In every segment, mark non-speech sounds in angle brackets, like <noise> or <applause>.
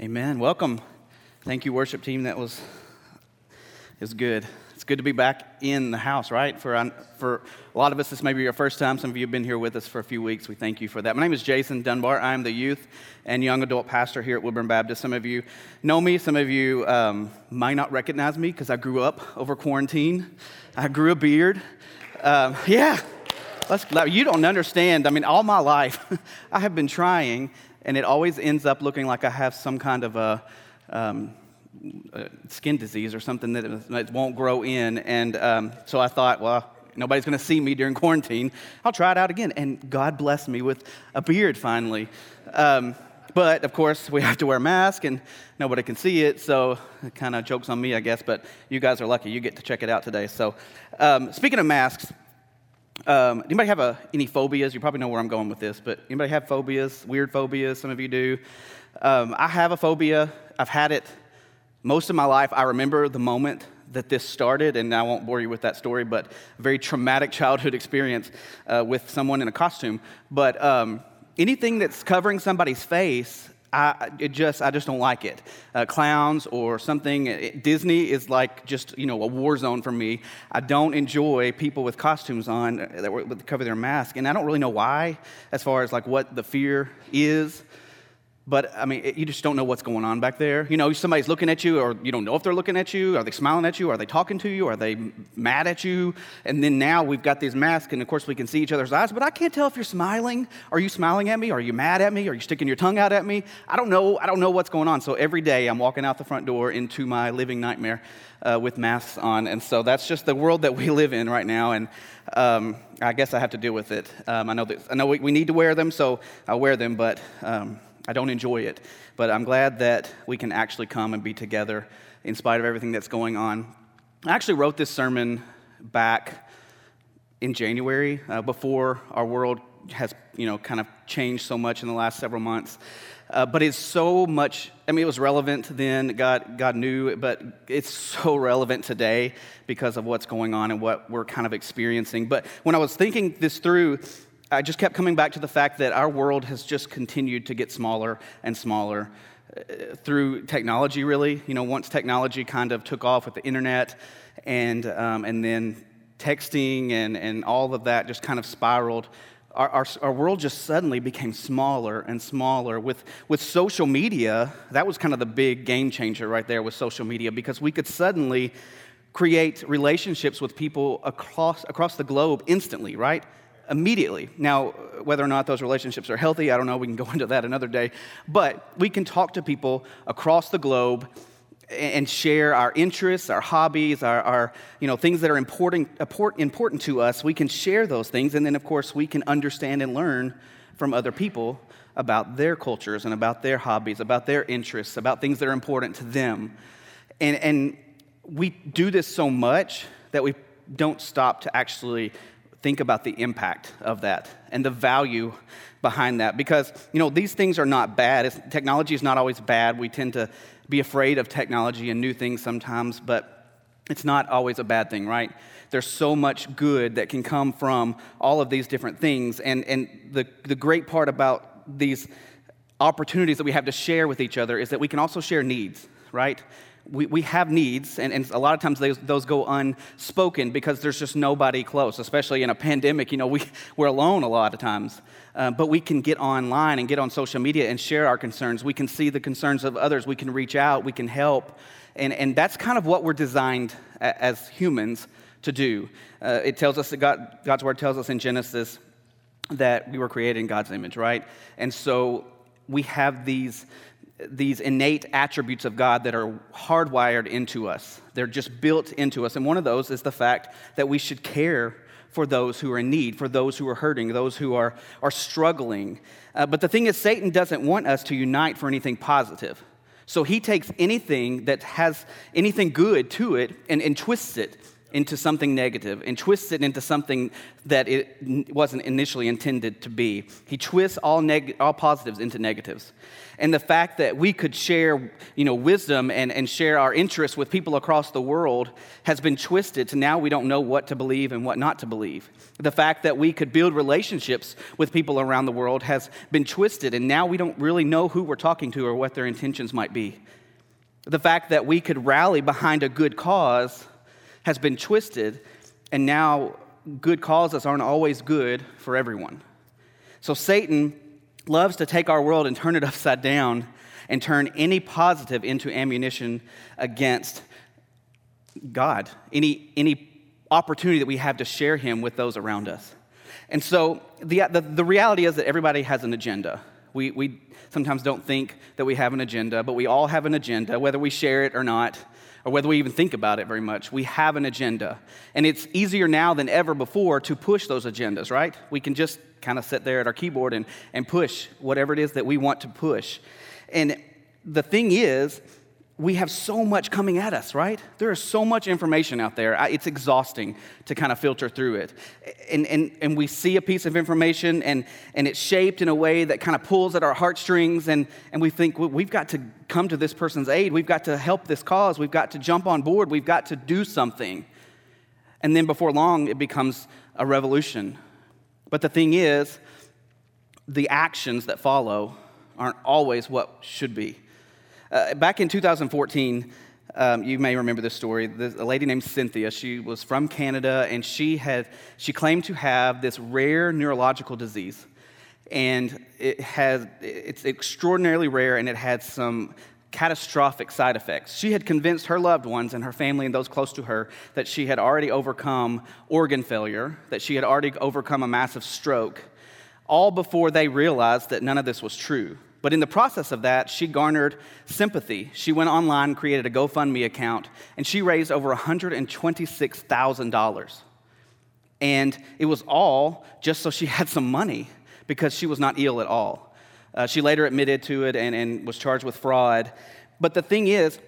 Amen. Welcome. Thank you, worship team. That was was good. It's good to be back in the house, right? For for a lot of us, this may be your first time. Some of you have been here with us for a few weeks. We thank you for that. My name is Jason Dunbar. I am the youth and young adult pastor here at Woodburn Baptist. Some of you know me. Some of you um, might not recognize me because I grew up over quarantine. I grew a beard. Um, yeah. Let's, you don't understand. I mean, all my life, <laughs> I have been trying and it always ends up looking like I have some kind of a, um, a skin disease or something that it won't grow in. And um, so I thought, well, nobody's going to see me during <laughs> quarantine. I'll try it out again. And God blessed me with a beard finally. Um, but of course, we have to wear a mask and nobody can see it, so it kind of jokes on me, I guess. But you guys are lucky; you get to check it out today. So, um, speaking of masks, um, anybody have a, any phobias? You probably know where I'm going with this, but anybody have phobias? Weird phobias? Some of you do. Um, I have a phobia. I've had it most of my life. I remember the moment that this started, and I won't bore you with that story, but a very traumatic <laughs> childhood experience uh, with someone in a costume. But um, anything that's covering somebody's face, I, just, I just don't like it. Uh, clowns or something. It, uh, Disney is like just, you know, a war zone for me. I don't enjoy people with costumes on that cover their mask. And I don't really know why, as far as like what the fear is. But I mean, you just don't know what's going on back there. You know, somebody's looking at you, or you don't know if they're looking at you. Are they smiling at you? Are they talking to you? Are they mad at you? And then now we've got these masks, and of course we can see each other's eyes, but I can't tell if you're smiling. Are you smiling at me? Are you mad at me? Are you sticking your tongue out at me? I don't know. I don't know what's going on. So every day I'm walking out the front door into my living nightmare uh, with masks on. And so that's just the world that we <laughs> live in right now. And um, I guess I have to deal with it. Um, I know, that, I know we, we, need to wear them, so I wear them, but. Um, I don't enjoy it, but I'm glad that we can actually come and be together in spite of everything that's going on. I actually wrote this sermon back in January uh, before our world has, you know, kind of changed so much in the last several months. Uh, but it's so much, I mean, it was relevant then, God, God knew but it's so relevant today because of what's going on and what we're kind of experiencing. But when I was thinking this through, I just kept coming back to the fact that our world has just continued to get smaller and smaller uh, through technology, really. You know, once technology kind of took off with the internet and, um, and then texting and, and all of that just kind of spiraled, our, our, our, world just suddenly became smaller and smaller. With, with social media, that was kind of the big game changer right there with social media because we could suddenly create relationships with people across, across the globe instantly, right? Immediately. Now, whether or not those relationships are healthy, I don't know. We can go <laughs> into that another day. But we can talk to people across the globe and share our interests, our hobbies, our, our, you know, things that are important, important to us. We can share those things. And then, of course, we can understand and learn from other people about their cultures and about their hobbies, about their interests, about things that are important to them. And, and we do this so much that we don't stop to actually think about the impact of that and the value behind that. Because you know these things are not bad. It's, technology is not always bad. We tend to be afraid of technology and new things sometimes but it's not always a bad thing right? There's so much good that can come from all of these different things. And, and the, the great part about these opportunities that we have to share with each other is that we can also share needs right we, we have needs, and, and a lot of times those, those go unspoken because there's just nobody close, especially in a pandemic. You know, we, <laughs> we're alone a lot of times. Uh, but we can get online and get on social media and share our concerns. We can see the concerns of others. We can reach out. We can help. And, and that's kind of what we're designed as humans to do. Uh, it tells us that God, God's word tells us in Genesis that we were created in God's image, right? And so we have these these innate attributes of God that are hardwired into us. They're just built into us. And one of those is the fact that we should care for those who are in need, for those who are hurting, those who are, are struggling. Uh, but the thing is, Satan doesn't want us to unite for anything positive. So he takes anything that has anything good to it and, and twists it into something negative and twists it into something that it wasn't initially intended to be. He twists all, neg- all positives into negatives. And the fact that we could share you know, wisdom and, and share our interests with people across the world has been twisted to now we don't know what to believe and what not to believe. The fact that we could build relationships with people around the world has been twisted, and now we don't really know who we're talking to or what their intentions might be. The fact that we could rally behind a good cause has been twisted, and now good causes aren't always good for everyone. So Satan loves to take our world and turn it <laughs> upside down and turn any positive into ammunition against God, any, any opportunity that we have to share Him with those around us. And so the, the, the reality is that everybody has an agenda. We, we sometimes don't think that we have an agenda, but we all have an agenda, whether we share it or not or whether we even think about it very much. We have an agenda. And it's easier now than ever before to push those agendas, right? We can just kind of sit there at our keyboard and, and push whatever it is that we want to push. And the thing is, we have so much coming at us, right? There is so much information out there. It's exhausting to kind of filter through it. And, and, and we see a piece of information and, and it's shaped in a way that kind of pulls at our heartstrings, and, and we think, well, we've got to come to this person's aid. We've got to help this cause. We've got to jump on board. We've got to do something. And then before long, it becomes a revolution. But the thing is, the actions that follow aren't always what should be. Uh, back in 2014, um, you may remember this story. a lady named Cynthia, she was from Canada, and she had she claimed to have this rare neurological disease, and it has it's extraordinarily rare, and it had some catastrophic side effects. She had convinced her loved ones and her family and those close to her that she had already overcome organ failure, that she had already overcome a massive stroke, all before they realized that none of this was true. But in the process of that, she garnered sympathy. She went online, created a GoFundMe account, and she raised over $126,000. And it was all just so she <laughs> had some money because she was not ill at all. Uh, she later admitted to it and, and was charged with fraud. But the thing is,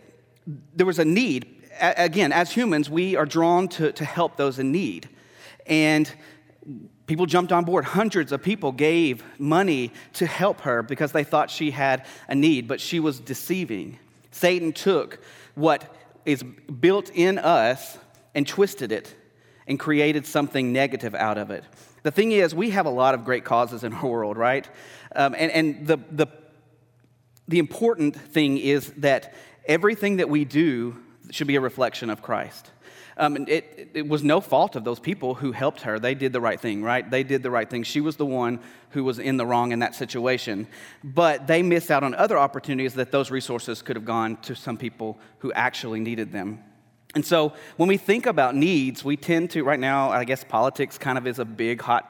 there was a need. A- again, as humans, we are drawn to, to help those in need. And People jumped on board. Hundreds of people gave money to help her because they thought she had a need, but she was deceiving. Satan took what is built in us and twisted it and created something negative out of it. The thing is, we have a lot of great causes in our world, right? Um, and and the, the, the important thing is that everything that we do should be a reflection of Christ. Um, it, it was no fault of those people who helped her. They did the right thing, right? They did the right thing. She was the one who was in the wrong in that situation. But they missed out on other opportunities that those resources could have gone to some people who actually needed them. And so when we think about needs, we tend to, right now, I guess politics kind of is a big hot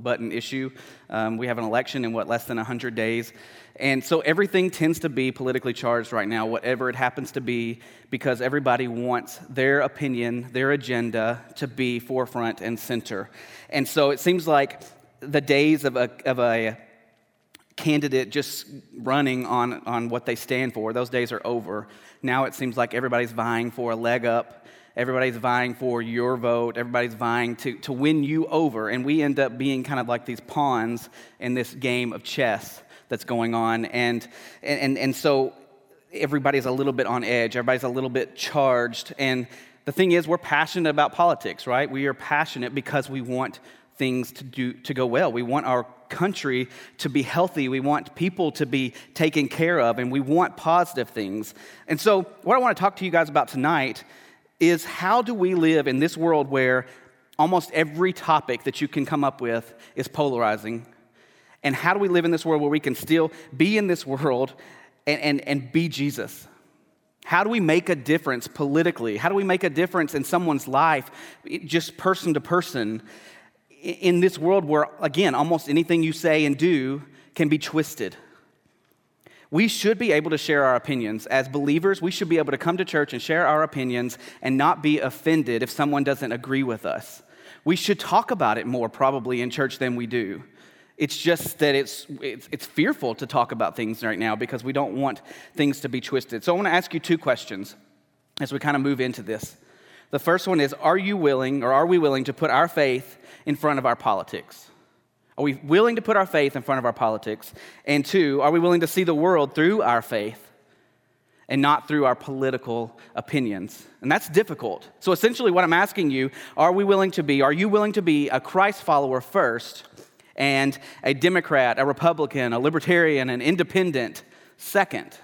button issue. Um, we have an election in what, less than 100 days. And so everything tends to be politically charged right now, whatever it happens to be, because everybody wants their opinion, their agenda to be forefront and center. And so it seems like the days of a, of a candidate just running on, on what they stand for, those days are over. Now it seems like everybody's vying for a leg up. Everybody's vying for your vote. Everybody's vying to, to win you over. And we end up being kind of like these pawns in this game of chess that's going on. And, and, and so everybody's a little bit on edge, everybody's a little bit charged. And the thing is, we're passionate about politics, right? We are passionate because we want things to, do, to go well. We want our country to be healthy. We want people to be taken care of, and we want positive things. And so, what I want to talk to you guys about tonight is how do we live in this world where almost every topic that you can come up with is polarizing and how do we live in this world where we can still be in this world and, and, and be Jesus? How do we make a difference politically? How do we make a difference in someone's life, just person to person, in this world where, again, almost anything you say and do can be twisted? We should be able to share our opinions. As believers, we should be able to come to church and share our opinions and not be offended if someone doesn't agree with us. We should talk about it more probably in church than we do. It's just that it's, it's, it's, fearful to talk about things right now because we don't want things to be twisted. So I want to ask you two questions as we kind of move into this. The first one is Are you willing, or are we willing to put our faith in front of our politics? Are we willing to put our faith in front of our politics? And two, are we willing to see the world through our faith and not through our political opinions? And that's difficult. So essentially, what I'm asking you are we willing to be, are you willing to be a Christ follower first and a Democrat, a Republican, a Libertarian, an independent second?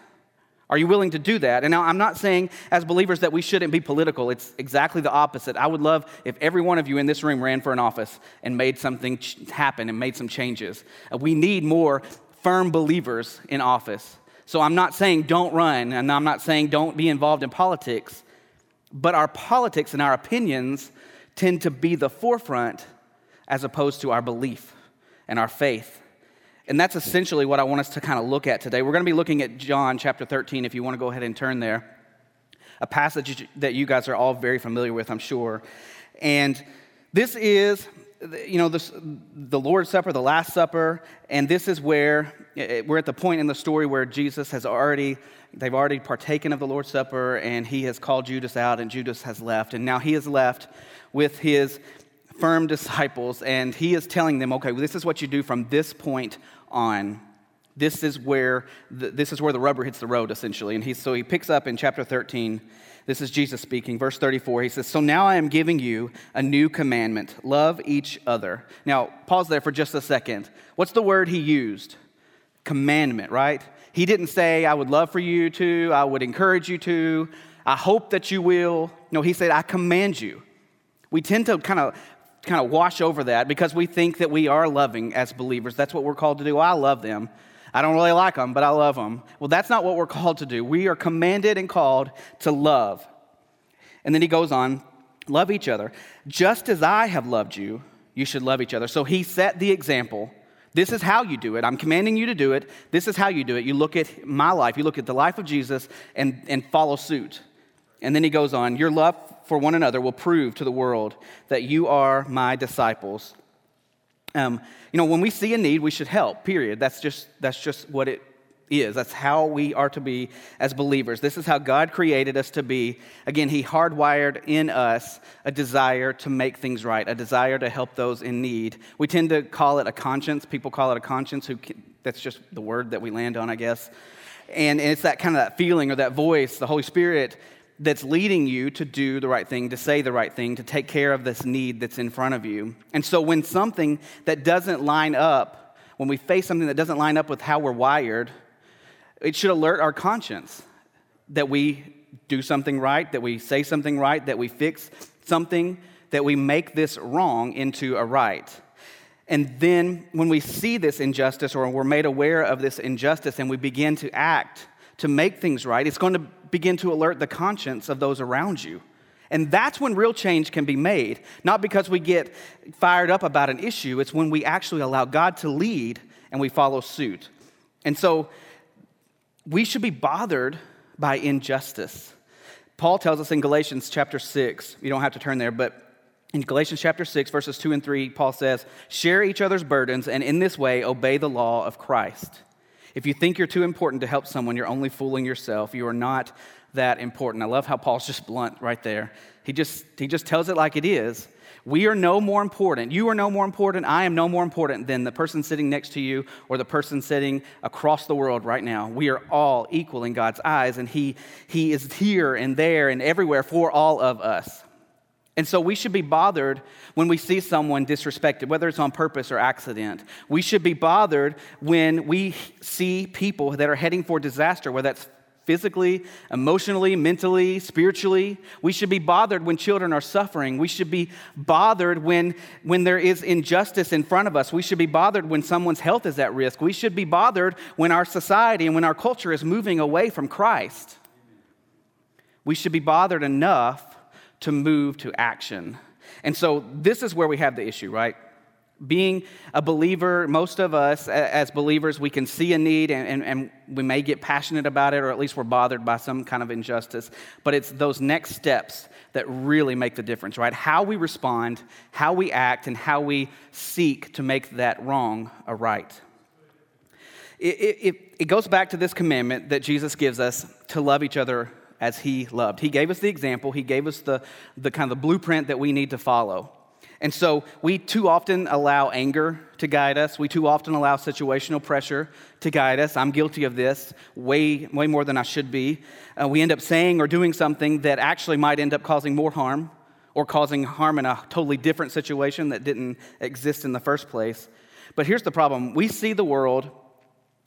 Are you willing to do that? And now I'm not saying as believers that we shouldn't be political. It's exactly the opposite. I would love if every one of you in this room ran for an office and made something happen and made some changes. Uh, we need more firm believers in office. So I'm not saying don't run, and I'm not saying don't be involved in politics, but our politics and our opinions tend to be the forefront as opposed to our belief and our faith. And that's essentially what I want us to kind of look at today. We're going to be looking at John chapter 13, if you want to go ahead and turn there. A passage that you guys are all very familiar with, I'm sure. And this is, you know, this, the Lord's Supper, the Last Supper, and this is where we're at the point in the story where Jesus has already, they've already partaken of the Lord's Supper, and he has called Judas out, and Judas has left. And now he is left with his firm disciples, and he is telling them, okay, well, this is what you do from this point on. This is where the, this is where the rubber hits the road, essentially. And he, so he picks up in chapter 13. This is Jesus speaking, verse 34. He says, So now I am giving you a new commandment love each other. Now, pause there for just a second. What's the word he used? Commandment, right? He didn't say, I would love for you to, I would encourage you to, I hope that you will. No, he said, I command you. We tend to kind of kind of wash over that because we think that we are loving as believers. That's what we're called to do. I love them. I don't really like them, but I love them. Well, that's not what we're called to do. We are commanded and called to love. And then he goes on love each other. Just as I have loved you, you should love each other. So he set the example. This is how you do it. I'm commanding you to do it. This is how you do it. You look at my life, you look at the life of Jesus and, and follow suit. And then he goes on Your love for one another will prove to the world that you are my disciples. Um, you know, when we see a need, we should help, period. That's just, that's just what it is. That's how we are to be as believers. This is how God created us to be. Again, He hardwired in us a desire to make things right, a desire to help those in need. We tend to call it a conscience. People call it a conscience. Who that's just the word that we land on, I guess. And, and it's that kind of that feeling or that voice, the Holy Spirit that's leading you to do the right thing, to say the right thing, to take care of this need that's in front of you. And so when something that doesn't line up, when we face something that doesn't line up with how we're wired, it should alert our conscience that we do something right, that we say something right, that we fix something, that we make this wrong into a right. And then when we see this injustice or we're made aware of this injustice and we begin to act to make things right, it's going to begin to alert the conscience of those around you. And that's when real change can be made. Not because we get fired up about an issue, it's when we actually allow God to lead and we follow suit. And so we should be bothered by injustice. Paul tells us in Galatians chapter 6, you don't have to turn there, but in Galatians chapter 6, verses 2 and 3, Paul says, Share each other's burdens, and in this way obey the law of Christ. If you think you're too important to help someone, you're only fooling yourself. You are not that important. I love how Paul's just blunt right there. He just, he just tells it like it is. We are no more important. You are no more important. I am no more important than the person sitting next to you or the person sitting across the world right now. We are all equal in God's eyes, and He, he is here and there and everywhere for all of us. And so we should be bothered when we see someone disrespected, whether it's on purpose or accident. We should be bothered when we see people that are heading for disaster, whether that's physically, emotionally, mentally, spiritually. We should be bothered when children are suffering. We should be bothered when, when there is injustice in front of us. We should be bothered when someone's health is at risk. We should be bothered when our society and when our culture is moving away from Christ. We should be bothered enough to move to action. And so this is where we have the issue, right? Being a believer, most of us as believers, we can see a need and, and, and, we may get passionate about it, or at least we're bothered by some kind of injustice. But it's those next steps that really make the difference, right? How we respond, how we act, and how we seek to make that wrong a right. It, it, it goes back to this commandment that Jesus gives us to love each other as he loved. He gave us the example, he gave us the, the kind of the blueprint that we need to follow. And so we too often allow anger to guide us. We too often allow situational pressure to guide us. I'm guilty of this way, way more than I should be. Uh, we end up saying or doing something that actually might end up causing more harm or causing harm in a totally different situation that didn't exist in the first place. But here's the problem we see the world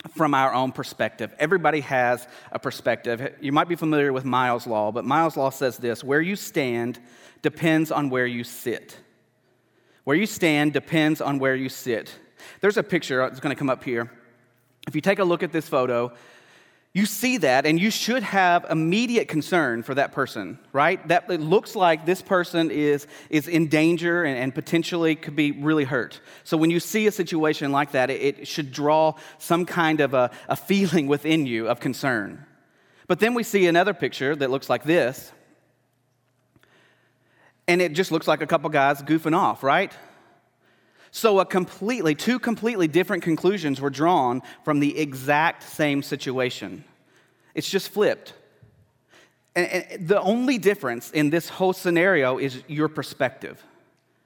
from our own perspective. Everybody has a perspective. You might be familiar with Miles' Law, but Miles' Law says this where you stand depends on where you sit. Where you stand depends on where you sit. There's a picture, it's going to come up here. If you take a look at this photo, you see that and you should have immediate concern for that person right? That it looks like this person is, is in danger and, and potentially could be really hurt. So when you see a situation like that it, it should draw some kind of a, a feeling within you of concern. But then we see another picture that looks like this. And it just looks like a couple guys goofing off right so, a completely, two completely different conclusions were drawn from the exact same situation. It's just flipped. And, and the only difference in this whole scenario is your perspective.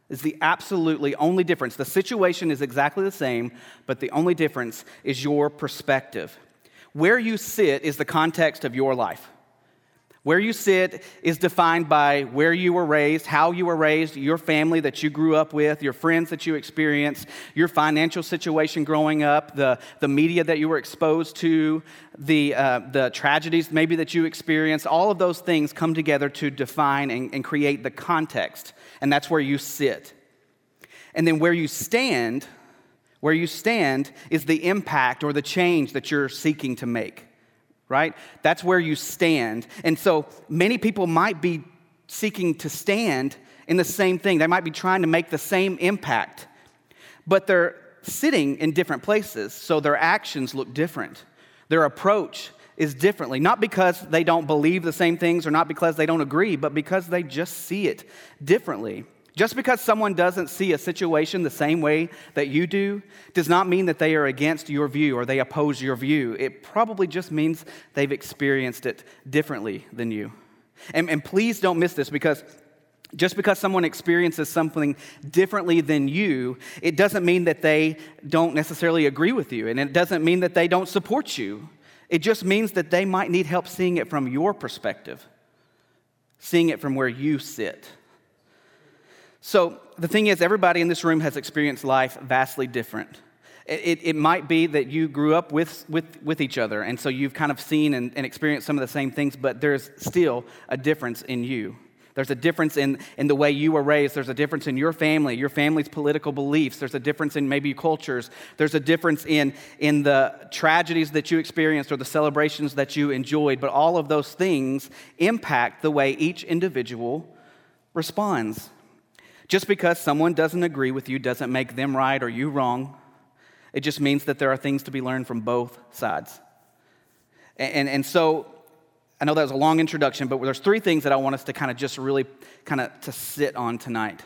Is the absolutely only difference. The situation is exactly the same, but the only difference is your perspective. Where you sit is the context of your life. Where you sit is defined by where you were raised, how you were raised, your family that you grew up with, your friends that you experienced, your financial situation growing up, the, the media that you were exposed to, the, uh, the tragedies maybe that you experienced. All of those things come together to define and, and create the context, and that's where you sit. And then where you stand, where you stand is the impact or the change that you're seeking to make right? That's where you stand. And so many people might be seeking to stand in the same thing. They might be trying to make the same impact, but they're sitting in different places, so their actions look different. Their approach is differently, not because they don't believe the same things or not because they don't agree, but because they just see it differently. Just because someone doesn't see a situation the same way that you do does not mean that they are against your view or they oppose your view. It probably just means they've experienced it differently than you. And, and please don't miss this because just because someone experiences something differently than you, it doesn't mean that they don't necessarily agree with you, and it doesn't mean that they don't support you. It just means that they might need help seeing it from your perspective, seeing it from where you sit. So the thing is, everybody in this room has experienced life vastly different. It, it, might be that you grew up with, with, with each other, and so you've kind of seen and, and experienced some of the same things, but there's still a difference in you. There's a difference in, in the way you were raised. There's a difference in your family, your family's political beliefs. There's a difference in maybe cultures. There's a difference in, in the tragedies that you experienced or the celebrations that you enjoyed. But all of those things impact the way each individual responds. Just because someone doesn't agree with you doesn't make them right or you wrong. It just means that there are things to be learned from both sides. And, and, and so I know that was a long introduction, but there's three things that I want us to kind of just really kind of to sit on tonight.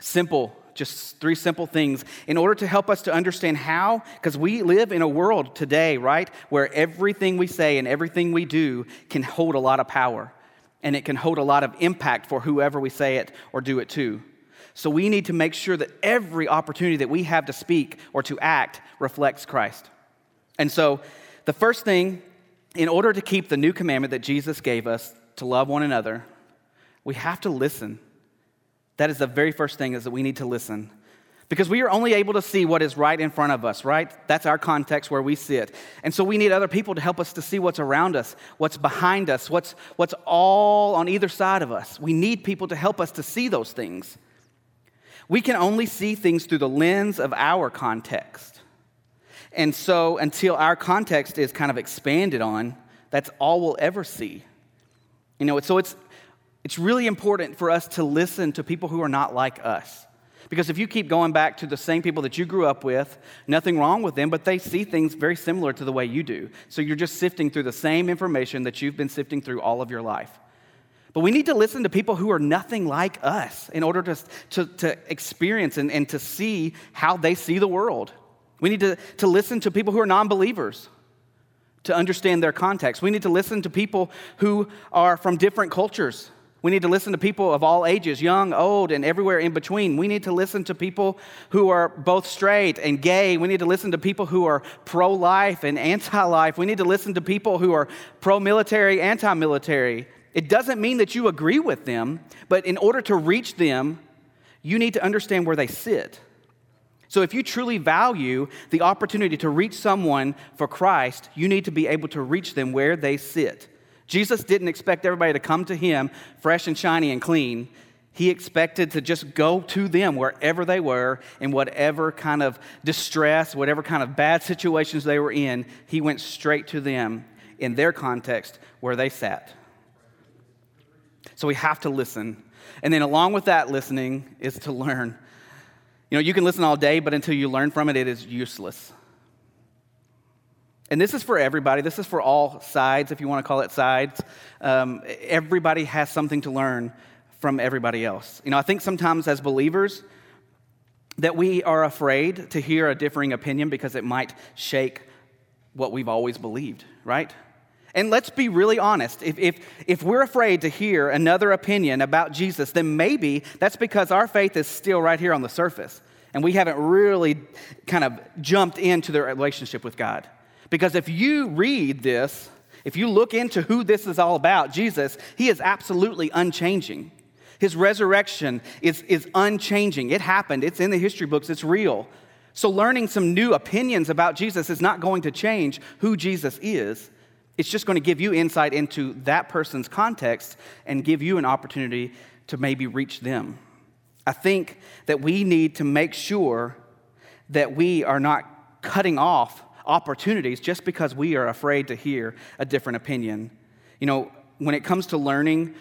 Simple, just three simple things in order to help us to understand how, because we live in a world today, right, where everything we say and everything we do can hold a lot of power and it can hold a lot of impact for whoever we say it or do it to. So we need to make sure that every opportunity that we have to speak or to act reflects Christ. And so the first thing, in order to keep the new commandment that Jesus gave us to love one another, we have to listen. That is the very first thing is that we need to listen. Because we are only able to see what is right in front of us, right? That's our context where we sit. And so we need other people to help us to see what's around us, what's behind us, what's, what's all on either side of us. We need people to help us to see those things. We can only see things through the lens of our context. And so, until our context is kind of expanded on, that's all we'll ever see. You know, so it's, it's really important for us to listen to people who are not like us. Because if you keep going back to the same people that you grew up with, nothing wrong with them, but they see things very similar to the way you do. So you're just sifting through the same information that you've been sifting through all of your life. But we need to listen to people who are nothing like us in order to, to, to experience and, and to see how they see the world. We need to, to listen to people who are non believers, to understand their context. We need to listen to people who are from different cultures. We need to listen to people of all ages, young, old, and everywhere in between. We need to listen to people who are both straight and gay. We need to listen to people who are pro life and anti life. We need to listen to people who are pro military, anti military. It doesn't mean that you agree with them, but in order to reach them, you need to understand where they sit. So, if you truly value the opportunity to reach someone for Christ, you need to be able to reach them where they sit. Jesus didn't expect everybody to come to him fresh and shiny and clean. He expected to just go to them wherever they were, in whatever kind of distress, whatever kind of bad situations they were in. He went straight to them in their context where they sat. So we have to listen. And then, along with that listening, is to learn. You know, you can listen all day, but until you learn from it, it is useless. And this is for everybody. This is for all sides, if you want to call it sides. Um, everybody has something to learn from everybody else. You know, I think sometimes as believers, that we are afraid to hear a differing opinion because it might shake what we've always believed, right? And let's be really honest. If, if, if we're afraid to hear another opinion about Jesus, then maybe that's because our faith is still right here on the surface. And we haven't really kind of jumped into the relationship with God. Because if you read this, if you look into who this is all about, Jesus, he is absolutely unchanging. His resurrection is, is unchanging. It happened, it's in the history books, it's real. So, learning some new opinions about Jesus is not going to change who Jesus is. It's just going to give you insight into that person's context and give you an opportunity to maybe reach them. I think that we need to make sure that we are not cutting off opportunities just because we are afraid to hear a different opinion. You know, when it comes to learning,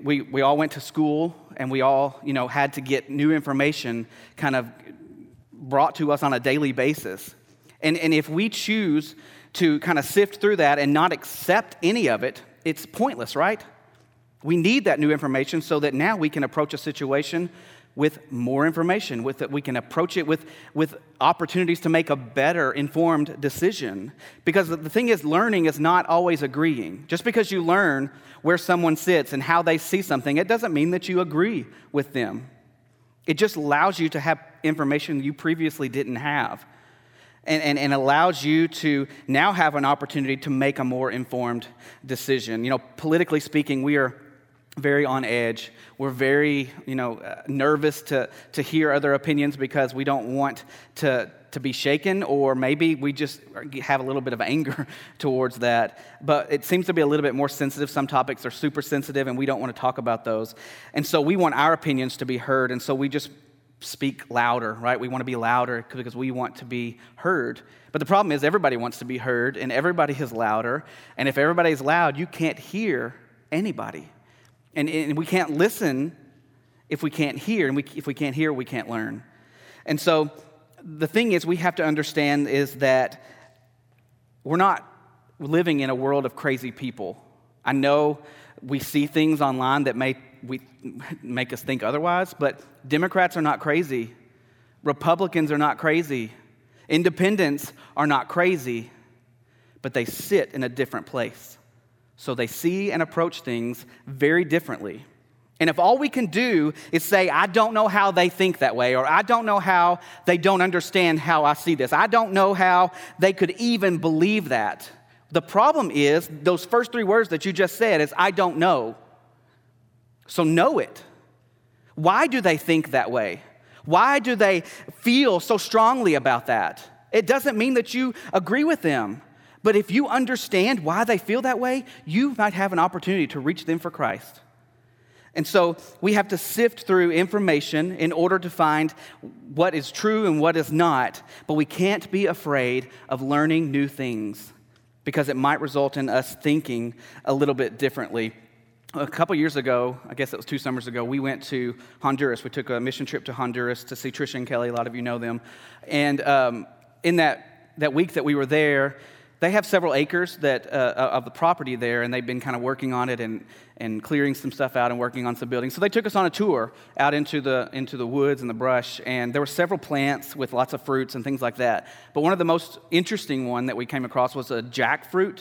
we, we all went to school and we all, you know, had to get new information kind of brought to us on a daily basis. And, and if we choose to kind of sift through that and not accept any of it, it's pointless, right? We need that new information so that now we can approach a situation with more information, with that we can approach it with, with opportunities to make a better informed decision. Because the thing is, learning is not always agreeing. Just because you learn where someone sits and how they see something, it doesn't mean that you agree with them. It just allows you to have information you previously didn't have and, and, and allows you to now have an opportunity to make a more informed decision. You know, politically speaking, we are very on edge. We're very, you know, uh, nervous to, to hear other opinions because we don't want to, to be shaken, or maybe we just have a little bit of anger <laughs> towards that. But it seems to be a little bit more sensitive. Some topics are super sensitive, and we don't want to talk about those. And so we want our opinions to be heard, and so we just speak louder, right? We want to be louder because we want to be heard. But the problem is, everybody wants to be heard, and everybody is louder. And if everybody's loud, you can't hear anybody. And, and we can't listen if we can't hear. And we, if we can't hear, we can't learn. And so the thing is, we have to understand is that we're not living in a world of crazy people. I know we see things online that may we make us think otherwise, but Democrats are not crazy. Republicans are not crazy. Independents are not crazy, but they sit in a different place. So they see and approach things very differently. And if all we can do is say, I don't know how they think that way, or I don't know how they don't understand how I see this, I don't know how they could even believe that. The problem is, those first three words that you just said is, I don't know. So know it. Why do they think that way? Why do they feel so strongly about that? It doesn't mean that you agree with them. But if you understand why they feel that way, you might have an opportunity to reach them for Christ. And so we have to sift through information in order to find what is true and what is not. But we can't be afraid of learning new things because it might result in us thinking a little bit differently a couple years ago, I guess it was two summers ago, we went to Honduras. We took a mission trip to Honduras to see Trisha and Kelly. A lot of you know them. And um, in that, that week that we were there, they have several acres that, uh, of the property there, and they've been kind of working on it and, and clearing some stuff out and working on some buildings. So they took us on a tour out into the, into the woods and the brush, and there were several plants with lots of fruits and things like that. But one of the most interesting one that we came across was a jackfruit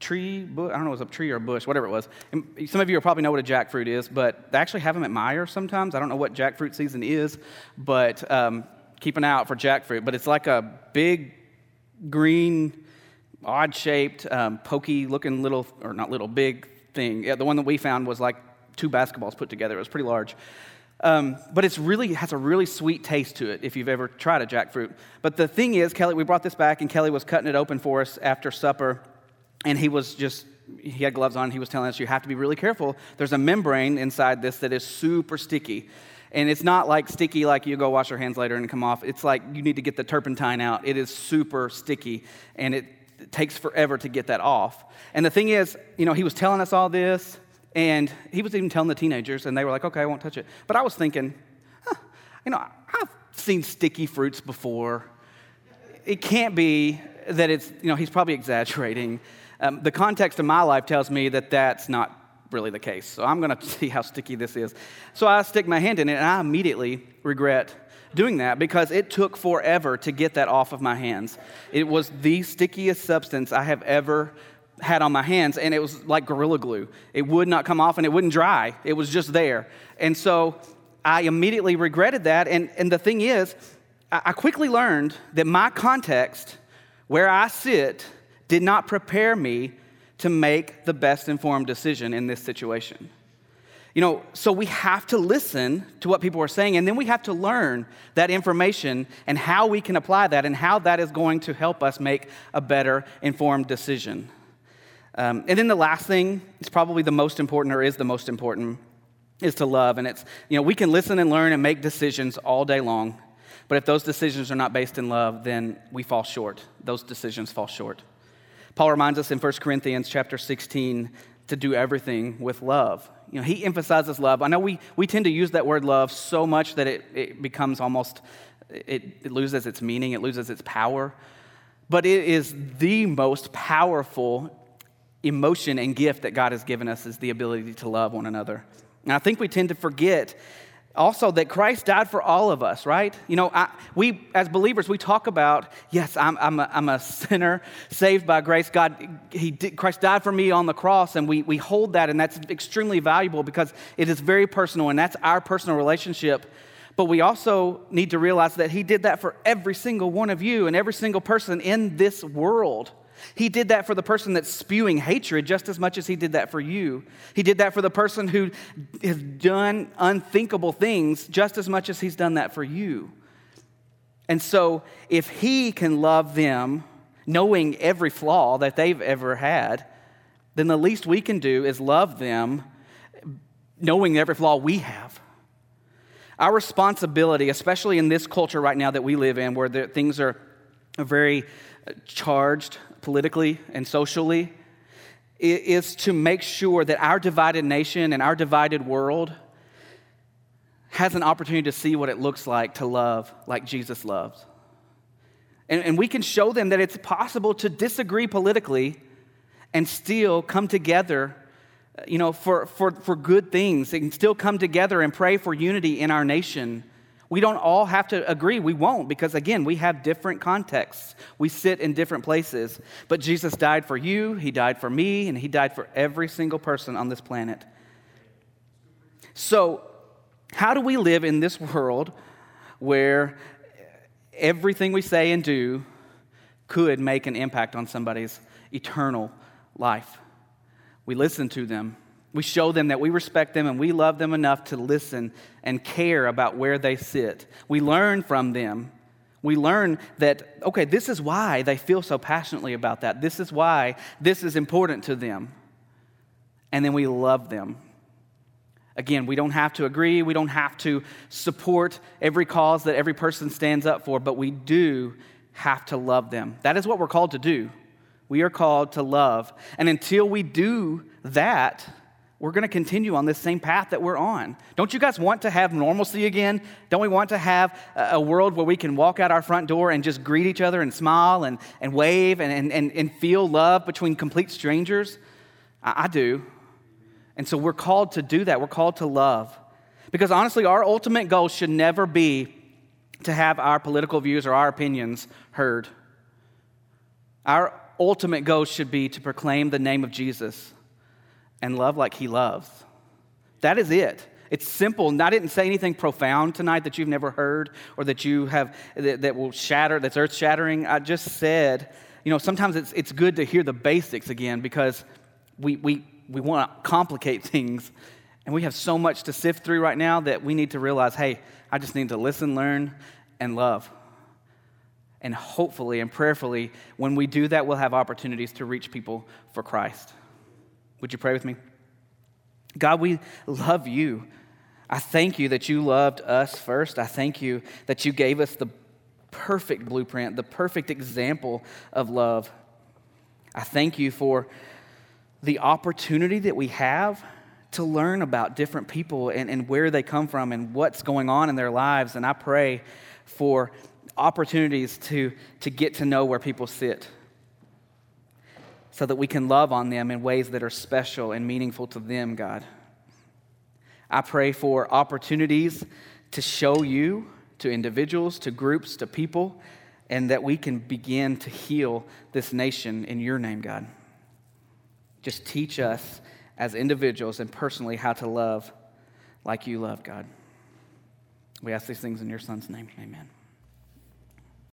tree, I don't know if it was a tree or a bush, whatever it was. And some of you probably know what a jackfruit is, but they actually have them at Meijer sometimes. I don't know what jackfruit season is, but um, keep an eye out for jackfruit. But it's like a big green, odd shaped, um, pokey looking little, or not little, big thing. Yeah, the one that we found was like two basketballs put together. It was pretty large. Um, but it's really has a really sweet taste to it if you've ever tried a jackfruit. But the thing is, Kelly, we brought this back, and Kelly was cutting it open for us after supper and he was just he had gloves on. He was telling us you have to be really careful. There's a membrane inside this that is super sticky. And it's not like sticky like you go wash your hands later and come off. It's like you need to get the turpentine out. It is super sticky and it, it takes forever to get that off. And the thing is you know he was telling us all this and he was even telling the teenagers and they were like okay i won't touch it. But i was thinking huh, you know i've seen sticky fruits before. It can't be that it's you know he's probably <laughs> exaggerating um, the context of my life tells me that that's not really the case. So I'm going <laughs> to see how sticky this is. So I stick my hand in it, and I immediately regret doing that because it took forever to get that off of my hands. It was the stickiest substance I have ever had on my hands, and it was like Gorilla Glue. It would not come off and it wouldn't dry, it was just there. And so I immediately regretted that. And, and the thing is, I quickly learned that my context, where I sit, did not prepare me to make the best informed decision in this situation. You know, so we have to listen to what people are saying, and then we have to learn that information and how we can apply that and how that is going to help us make a better informed decision. Um, and then the last thing is probably the most important, or is the most important, is to love. And it's, you know, we can listen and learn and make decisions all day long, but if those decisions are not based in love, then we fall short. Those decisions fall short. Paul reminds us in 1 Corinthians chapter 16 to do everything with love. You know, he emphasizes love. I know we, we tend to use that word love so much that it, it becomes almost, it, it loses its meaning, it loses its power. But it is the most powerful emotion and gift that God has given us is the ability to love one another. And I think we tend to forget also that Christ died for all of us, right? You know, I, we as believers, we talk about, yes, I'm, I'm, a, I'm a sinner saved by grace. God, he did, Christ died for me on the cross, and we, we hold that, and that's extremely valuable because it is very personal, and that's our personal relationship. But we also need to realize that He did that for every single one of you and every single person in this world. He did that for the person that's spewing hatred just as much as he did that for you. He did that for the person who has done unthinkable things just as much as he's done that for you. And so, if he can love them, knowing every flaw that they've ever had, then the least we can do is love them, knowing every flaw we have. Our responsibility, especially in this culture right now that we live in, where things are very charged politically and socially is to make sure that our divided nation and our divided world has an opportunity to see what it looks like to love like Jesus loves. And, and we can show them that it's possible to disagree politically and still come together you know, for, for, for good things and still come together and pray for unity in our nation we don't all have to agree. We won't, because again, we have different contexts. We sit in different places. But Jesus died for you, He died for me, and He died for every single person on this planet. So, how do we live in this world where everything we say and do could make an impact on somebody's eternal life? We listen to them, we show them that we respect them and we love them enough to listen and care about where they sit. We learn from them. We learn that, okay, this is why they feel so passionately about that. This is why this is important to them. And then we love them. Again, we don't have to agree, we don't have to support every cause that every person stands up for, but we do have to love them. That is what we're called to do. We are called to love. And until we do that, we're going to continue on this same path that we're on. Don't you guys want to have normalcy again? Don't we want to have a world where we can walk out our front door and just greet each other and smile and, and wave and, and, and feel love between complete strangers? I, I do. And so we're called to do that. We're called to love. Because honestly, our ultimate goal should never be to have our political views or our opinions heard. Our ultimate goal should be to proclaim the name of Jesus and love like he loves. That is it. It's simple. I didn't say anything profound tonight that you've never heard or that you have that, that will shatter, that's earth shattering. I just said, you know, sometimes it's, it's good to hear the basics again because we, we, we want to complicate <laughs> things and we have so much to sift through right now that we need to realize hey, I just need to listen, learn, and love. And hopefully and prayerfully, when we do that, we'll have opportunities to reach people for Christ. Would you pray with me? God, we love you. I thank you that you loved us first. I thank you that you gave us the perfect blueprint, the perfect example of love. I thank you for the opportunity that we have to learn about different people and, and where they come from and what's going on in their lives. And I pray for opportunities to, to get to know where people sit so that we can love on them in ways that are special and meaningful to them, God. I pray for opportunities to show you to individuals, to groups, to people, and that we can begin to heal this nation in your name, God. Just teach us as individuals and personally how to love like you love, God. We ask these things in your son's name. Amen.